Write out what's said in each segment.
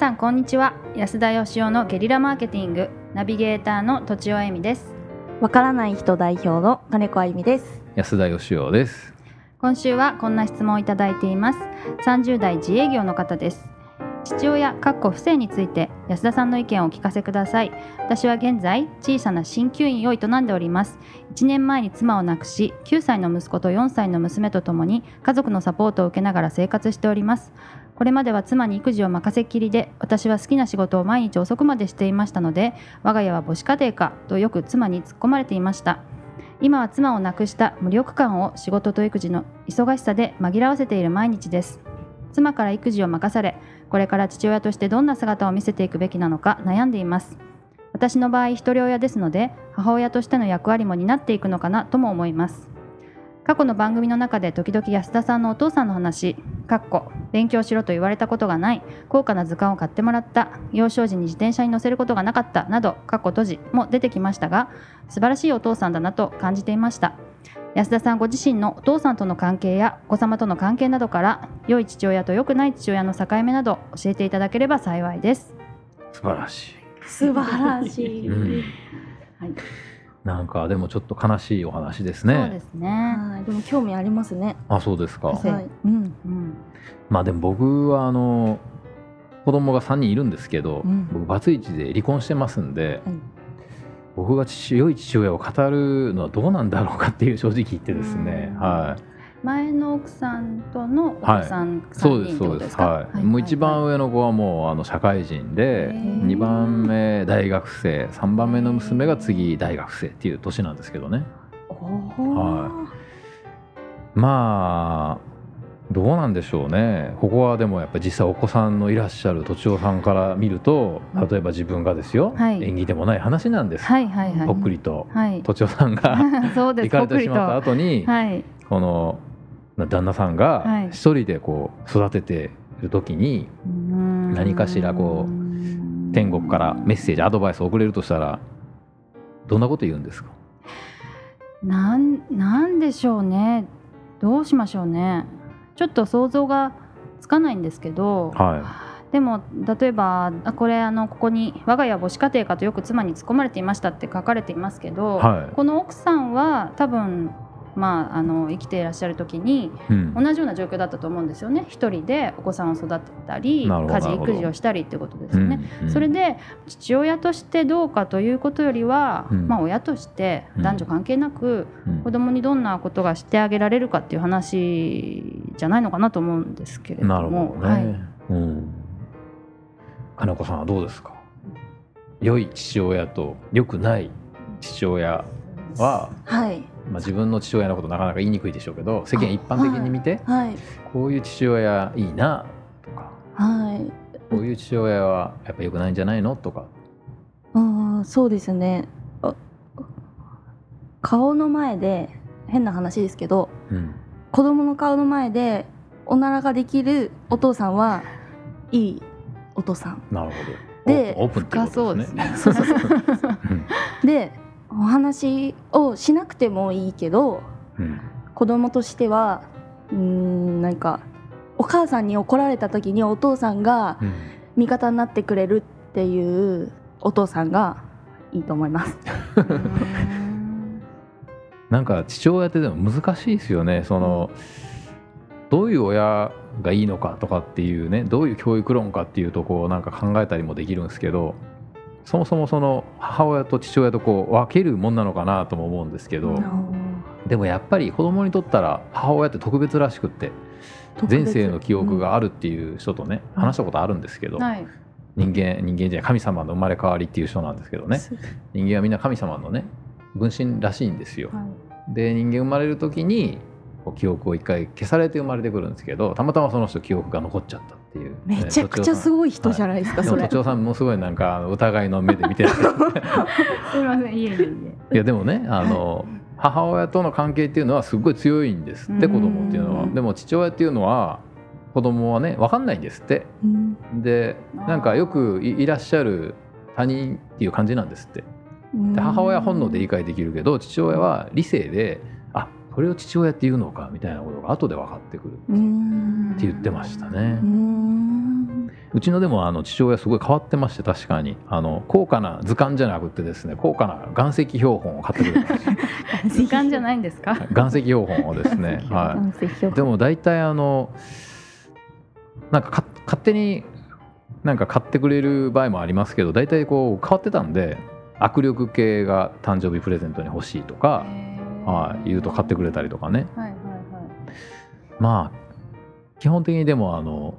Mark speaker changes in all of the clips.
Speaker 1: さんこんにちは。安田義雄のゲリラマーケティング。ナビゲーターの土地尾恵美です。
Speaker 2: わからない人代表の金子あゆみです。
Speaker 3: 安田義雄です。
Speaker 1: 今週はこんな質問をいただいています。30代自営業の方です。父親かっこ不正について安田さんの意見をお聞かせください。私は現在小さな鍼灸院を営んでおります。1年前に妻を亡くし9歳の息子と4歳の娘とともに家族のサポートを受けながら生活しておりますこれまでは妻に育児を任せっきりで私は好きな仕事を毎日遅くまでしていましたので我が家は母子家庭かとよく妻に突っ込まれていました。今は妻を亡くした無力感を仕事と育児の忙しさで紛らわせている毎日です。妻から育児を任されこれから父親としてどんな姿を見せていくべきなのか悩んでいます。私の場合一人親ですので母親としての役割も担っていくのかなとも思います。過去の番組の中で時々安田さんのお父さんの話かっこ勉強しろと言われたことがない高価な図鑑を買ってもらった幼少時に自転車に乗せることがなかったなどかっこ閉じも出てきましたが素晴らしいお父さんだなと感じていました。安田さんご自身のお父さんとの関係やお子様との関係などから良い父親と良くない父親の境目など教えていただければ幸いです。
Speaker 3: 素晴らしい、
Speaker 2: 素晴らしい、
Speaker 3: うん。
Speaker 1: はい、
Speaker 3: なんかでもちょっと悲しいお話です
Speaker 1: そう
Speaker 3: ね
Speaker 1: ですね。
Speaker 2: はい。でも興味ありますね。
Speaker 3: あそうですか。
Speaker 1: は
Speaker 2: はいうん
Speaker 1: うん。
Speaker 3: まあでも僕はあの子供が3人いるんですけど、
Speaker 2: うん。
Speaker 3: 僕バツイチで離婚してますんで、
Speaker 2: うん
Speaker 3: 僕が父良い父親を語るのはどうなんだろうかっていう正直言ってですね、
Speaker 1: うん。
Speaker 3: はい
Speaker 1: 前の奥さんとのお子さん3
Speaker 3: そうです
Speaker 1: 人ってことですか、
Speaker 3: はい、もう一番
Speaker 1: 上
Speaker 3: 上の子はもうあの社会人で
Speaker 1: へー。
Speaker 3: 2番目大学生3番目の娘が次大学生っていう年なんですけどね。はまあどうなんでしょうね。ここはでもやっぱり実際お子さんのいらっしゃるとちおさんから見ると
Speaker 1: うん
Speaker 3: 例えば自分がですよ、
Speaker 1: はい。
Speaker 3: 縁起でもない話なんです、
Speaker 1: はいはいはい。
Speaker 3: ぽっくりと
Speaker 1: はい。
Speaker 3: とちおさんが
Speaker 1: そうです
Speaker 3: 行かれてしまった後に、
Speaker 1: はい。
Speaker 3: この旦那さんが
Speaker 1: はい。
Speaker 3: 一人でこう育てている時に何
Speaker 1: 何
Speaker 3: かしらこう天国からメッセージアドバイスを送れるとしたらどんなこと言うんですか？
Speaker 1: なんなんでしょうね。どうしましょうね。ちょっと想像がつかないんですけど、
Speaker 3: は
Speaker 1: でも例えばあこれあのここに「我が家は母子家庭か」とよく妻に突っ込まれていましたって書かれていますけ
Speaker 3: い、
Speaker 1: ど、
Speaker 3: は
Speaker 1: この奥さんは多分まあ、あの生きていらっしゃる時に
Speaker 3: いうん。
Speaker 1: 同じような状況だったと思うんですよね。一人でお子さんを育てたり家事育児をしたりってことですよね。
Speaker 3: うんうん。
Speaker 1: それで父親としてどうかということよりは、
Speaker 3: うん。
Speaker 1: まあ、親として
Speaker 3: うん。
Speaker 1: 男女関係なく
Speaker 3: うん。
Speaker 1: 子供にどんなことがしてあげられるかっていう話じゃないのかなと思うんですけれども。
Speaker 3: なるほどね、
Speaker 1: はい、
Speaker 3: うん、金子さんはどうですか？良い父親と良くない父親は、
Speaker 2: はい
Speaker 3: まあ、自分の父親のことなかなか言いにくいでしょうけど世間一般的に見て、
Speaker 2: はい。
Speaker 3: こういう父親いいなとか。
Speaker 2: はい。
Speaker 3: こういう父親はやっぱ良くないんじゃないの？とか、
Speaker 2: うんそうですね。あ顔の前で変な話ですけど
Speaker 3: うん、
Speaker 2: 子供の顔の前でおならができるお父さんはいいお父さん。
Speaker 3: なるほ
Speaker 2: で
Speaker 3: どオープンオープンって
Speaker 1: 深そうですすね。
Speaker 2: でお話をしなくてもいいけど
Speaker 3: うん。
Speaker 2: 子供としてはうーんなんかお母さんに怒られた時にお父さんが
Speaker 3: うん。
Speaker 2: 味方になってくれるっていうお父さんがいいと思います。
Speaker 3: なんか父親ってでも難しいですよね。その、どういう親がいいのかとかっていうねどういう教育論かっていうとこをなんか考えたりもできるんですけどそもそもその母親と父親とこう分けるもんなのかなとも思うんですけど、でもやっぱり子供にとったら母親って特別らしくって前世の記憶があるっていう人とね、話したことあるんですけど、
Speaker 1: はい。
Speaker 3: 人間人間じゃ神様の生まれ変わりっていう人なんですけどね。人間はみんな神様のね分身らしいんですよ。で人間生まれる時にこう記憶を一回消されて生まれてくるんですけどたまたまその人記憶が残っちゃったっていう、
Speaker 2: めちゃくちゃす
Speaker 3: い
Speaker 2: ごい人じゃないですか、それ。
Speaker 3: でもとち。おさんもすごいなんか疑いの目で見てる
Speaker 1: すみませんいえいえいえ
Speaker 3: いやでもね あの母親との関係っていうのはすごい強いんですって
Speaker 1: うん。
Speaker 3: 子供っていうのは。でも父親っていうのは子供はね分かんないんですって。
Speaker 2: うん。
Speaker 3: でなんかよくいいらっしゃる他人っていう感じなんですって。で母親は本能で理解できるけど父親は理性であこれを父親っていうのかみたいなことが後で分かってくる
Speaker 2: う。ん。
Speaker 3: って言ってましたね。
Speaker 2: う。ん。
Speaker 3: うちのでもあの父親すごい変わってまして確かに。あの高価な図鑑じゃなくてですね高価な岩石標本を買ってくれたんですよ
Speaker 1: 時間じゃないんですか？
Speaker 3: 岩石標本をですね、は
Speaker 2: 岩石標
Speaker 3: い、でも大体あのなんかか勝手になんか買ってくれる場合もありますけど大体こう変わってたんで握力計が誕生日プレゼントに欲しいとか、はい、言うと買ってくれたりとかね。
Speaker 1: はいはいはい。
Speaker 3: まあ基本的にでもあの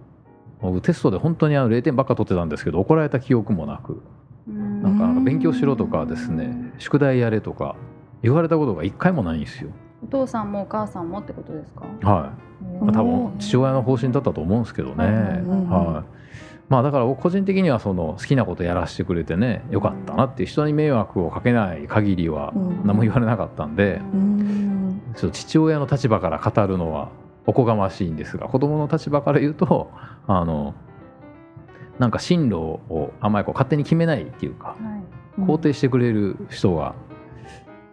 Speaker 3: 僕テストで本当にあの0点ばっか取ってたんですけど怒られた記憶もなく
Speaker 1: うん。
Speaker 3: なんか勉強しろとかですね宿題やれとか言われたことが一回もないんですよ。
Speaker 1: お父さんもお母さんもってことですか？
Speaker 3: はい。まあ多分父親の方針だったと思うんですけどね。
Speaker 2: はい
Speaker 3: まあだから僕個人的にはその好きなことやらせてくれてねよかったなっていう人に迷惑をかけない限りは
Speaker 2: うん。
Speaker 3: 何も言われなかったんで
Speaker 2: うん。
Speaker 3: ちょっと父親の立場から語るのはおこがましいんですが子供の立場から言うとあのなんか進路をあんまりこう勝手に決めないっていうか
Speaker 1: はい。
Speaker 3: 肯定してくれる人が、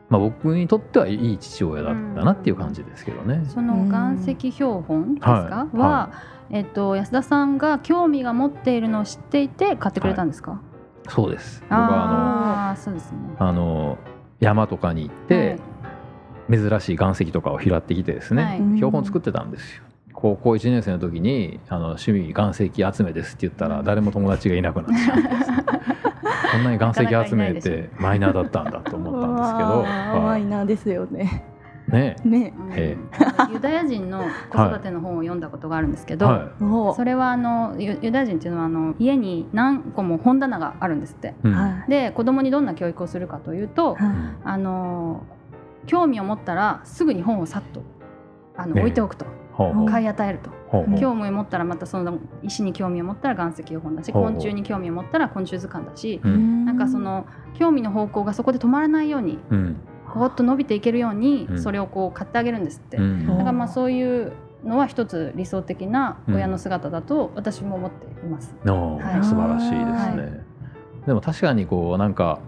Speaker 3: まあ、僕にとってはいい父親だったなっていう感じですけどね。
Speaker 1: その岩石標本ですか、
Speaker 3: はい。
Speaker 1: は、
Speaker 3: は
Speaker 1: えっと安田さんが興味が持っているのを知っていて買ってくれたんですか、
Speaker 3: そうです。僕は
Speaker 1: ああそうですね。
Speaker 3: あのあの山とかに行って、珍しい岩石とかを拾ってきてですね、
Speaker 1: はい。
Speaker 3: 標本作ってたんですよ。高校1年生の時にあの趣味岩石集めですって言ったら誰も友達がいなくなってしまってです。ね こんなに岩石集めってマイナーだったんだと思ったんですけど、
Speaker 2: マ
Speaker 3: は
Speaker 2: イナーですよね。
Speaker 3: い、ね。
Speaker 2: ね。
Speaker 1: ユダヤ人の子育ての本を読んだことがあるんですけど、
Speaker 3: は
Speaker 2: お
Speaker 1: それはあのユユダヤ人っていうのはあの家に何個も本棚があるんですって。
Speaker 3: い、うん。
Speaker 2: はい。
Speaker 1: で子供にどんな教育をするかというと、
Speaker 2: はい。
Speaker 1: あの興味を持ったらすぐに本をさっとあの
Speaker 3: ええ
Speaker 1: 置いておくと、買い与えると。興味を持ったらまたその石に興味を持ったら岩石を本だし昆虫に興味を持ったら昆虫図鑑だし、
Speaker 3: うん。
Speaker 1: なんかその興味の方向がそこで止まらないように
Speaker 3: うん。
Speaker 1: こうっと伸びていけるように
Speaker 3: うん。
Speaker 1: それをこう買ってあげるんですって、
Speaker 3: うん。
Speaker 1: だからまあそういうのは一つ理想的な親の姿だと私も思っています。
Speaker 3: の
Speaker 1: はい。
Speaker 3: 素晴らしいですね、でも確かにこうなんか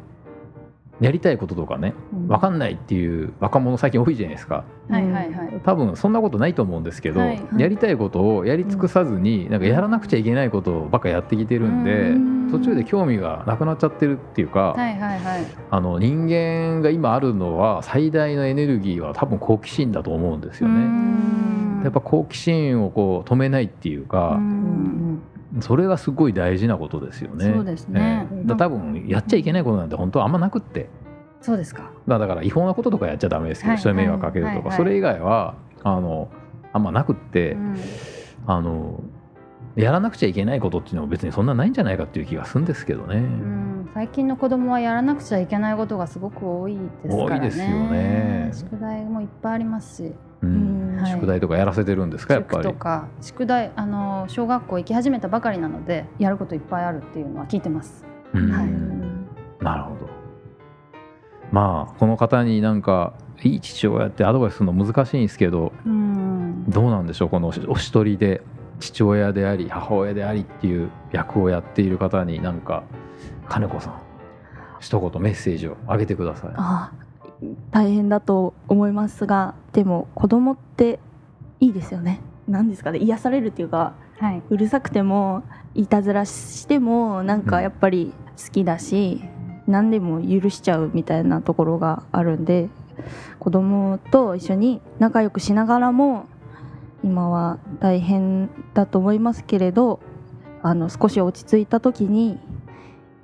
Speaker 3: やりたいこととかね分かんないっていう若者最近多いじゃないですか。
Speaker 1: はいはいはい。
Speaker 3: 多分そんなことないと思うんですけど、
Speaker 1: はい
Speaker 3: やりたいことをやり尽くさずに、なんかやらなくちゃいけないことばっかやってきてるんで、
Speaker 1: うん。
Speaker 3: 途中で興味がなくなっちゃってるっていうか、
Speaker 1: はいはいはい。
Speaker 3: あの人間が今あるのは最大のエネルギーは多分好奇心だと思うんですよ
Speaker 1: う
Speaker 3: ね。
Speaker 1: ん。
Speaker 3: やっぱ好奇心をこう止めないっていう
Speaker 1: う
Speaker 3: か、
Speaker 1: ん
Speaker 3: それがすごい大事なことですよね。
Speaker 1: そうですね。
Speaker 3: ええ。だから多分やっちゃいけないことなんて本当はあんまなくって。
Speaker 1: そうですか。
Speaker 3: まあだから違法なこととかやっちゃダメですけど、
Speaker 1: はい
Speaker 3: 人に迷惑かけるとか、
Speaker 1: はいはい。
Speaker 3: それ以外はあのあんまなくって、
Speaker 1: うん。
Speaker 3: あのやらなくちゃいけないことっていうのは別にそんなないんじゃないかっていう気がするんですけどね。
Speaker 1: うん。最近の子供はやらなくちゃいけないことがすごく多いですからね。
Speaker 3: 多いですよね。
Speaker 1: 宿題もいっぱいありますし、
Speaker 3: うん。
Speaker 1: はい
Speaker 3: 宿題とかやらせてるんですかやっぱり？
Speaker 1: 塾とか宿題あの小学校行き始めたばかりなのでやることいっぱいあるっていうのは聞いてます。
Speaker 3: うん
Speaker 1: はい
Speaker 3: なるほど。まあこの方になんかいい父親ってアドバイスするの難しいんですけど
Speaker 1: うん。
Speaker 3: どうなんでしょうこのお一人で父親であり母親でありっていう役をやっている方になんか金子さん一言メッセージをあげてください。
Speaker 2: あ大変だと思いますがでも子供っていいですよね。何ですかね。癒されるっていうか
Speaker 1: はい。
Speaker 2: うるさくてもいたずらしてもなんかやっぱり好きだし、何でも許しちゃうみたいなところがあるんで子供と一緒に仲良くしながらも今は大変だと思いますけれどあの少し落ち着いた時に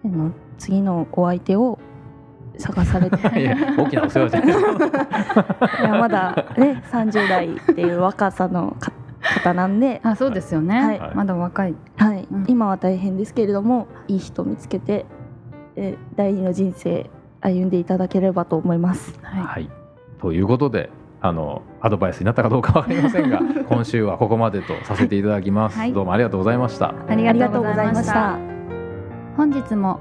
Speaker 2: あの次のお相手を探されて
Speaker 3: いや大きなお世話じゃないですか。
Speaker 2: いやまだね30代っていう若さのか方なんで、
Speaker 1: あそうですよね。
Speaker 2: はい
Speaker 1: まだ若い。
Speaker 2: はい
Speaker 1: うん
Speaker 2: 今は大変ですけれどもいい人を見つけて、えー第二の人生歩んでいただければと思います。
Speaker 1: はい。
Speaker 3: はい、ということであのアドバイスになったかどうかわかりませんが 今週はここまでとさせていただきます、
Speaker 1: はい
Speaker 3: どうもありがとうございました
Speaker 2: あり
Speaker 1: がとうございました。
Speaker 2: た。
Speaker 1: 本日も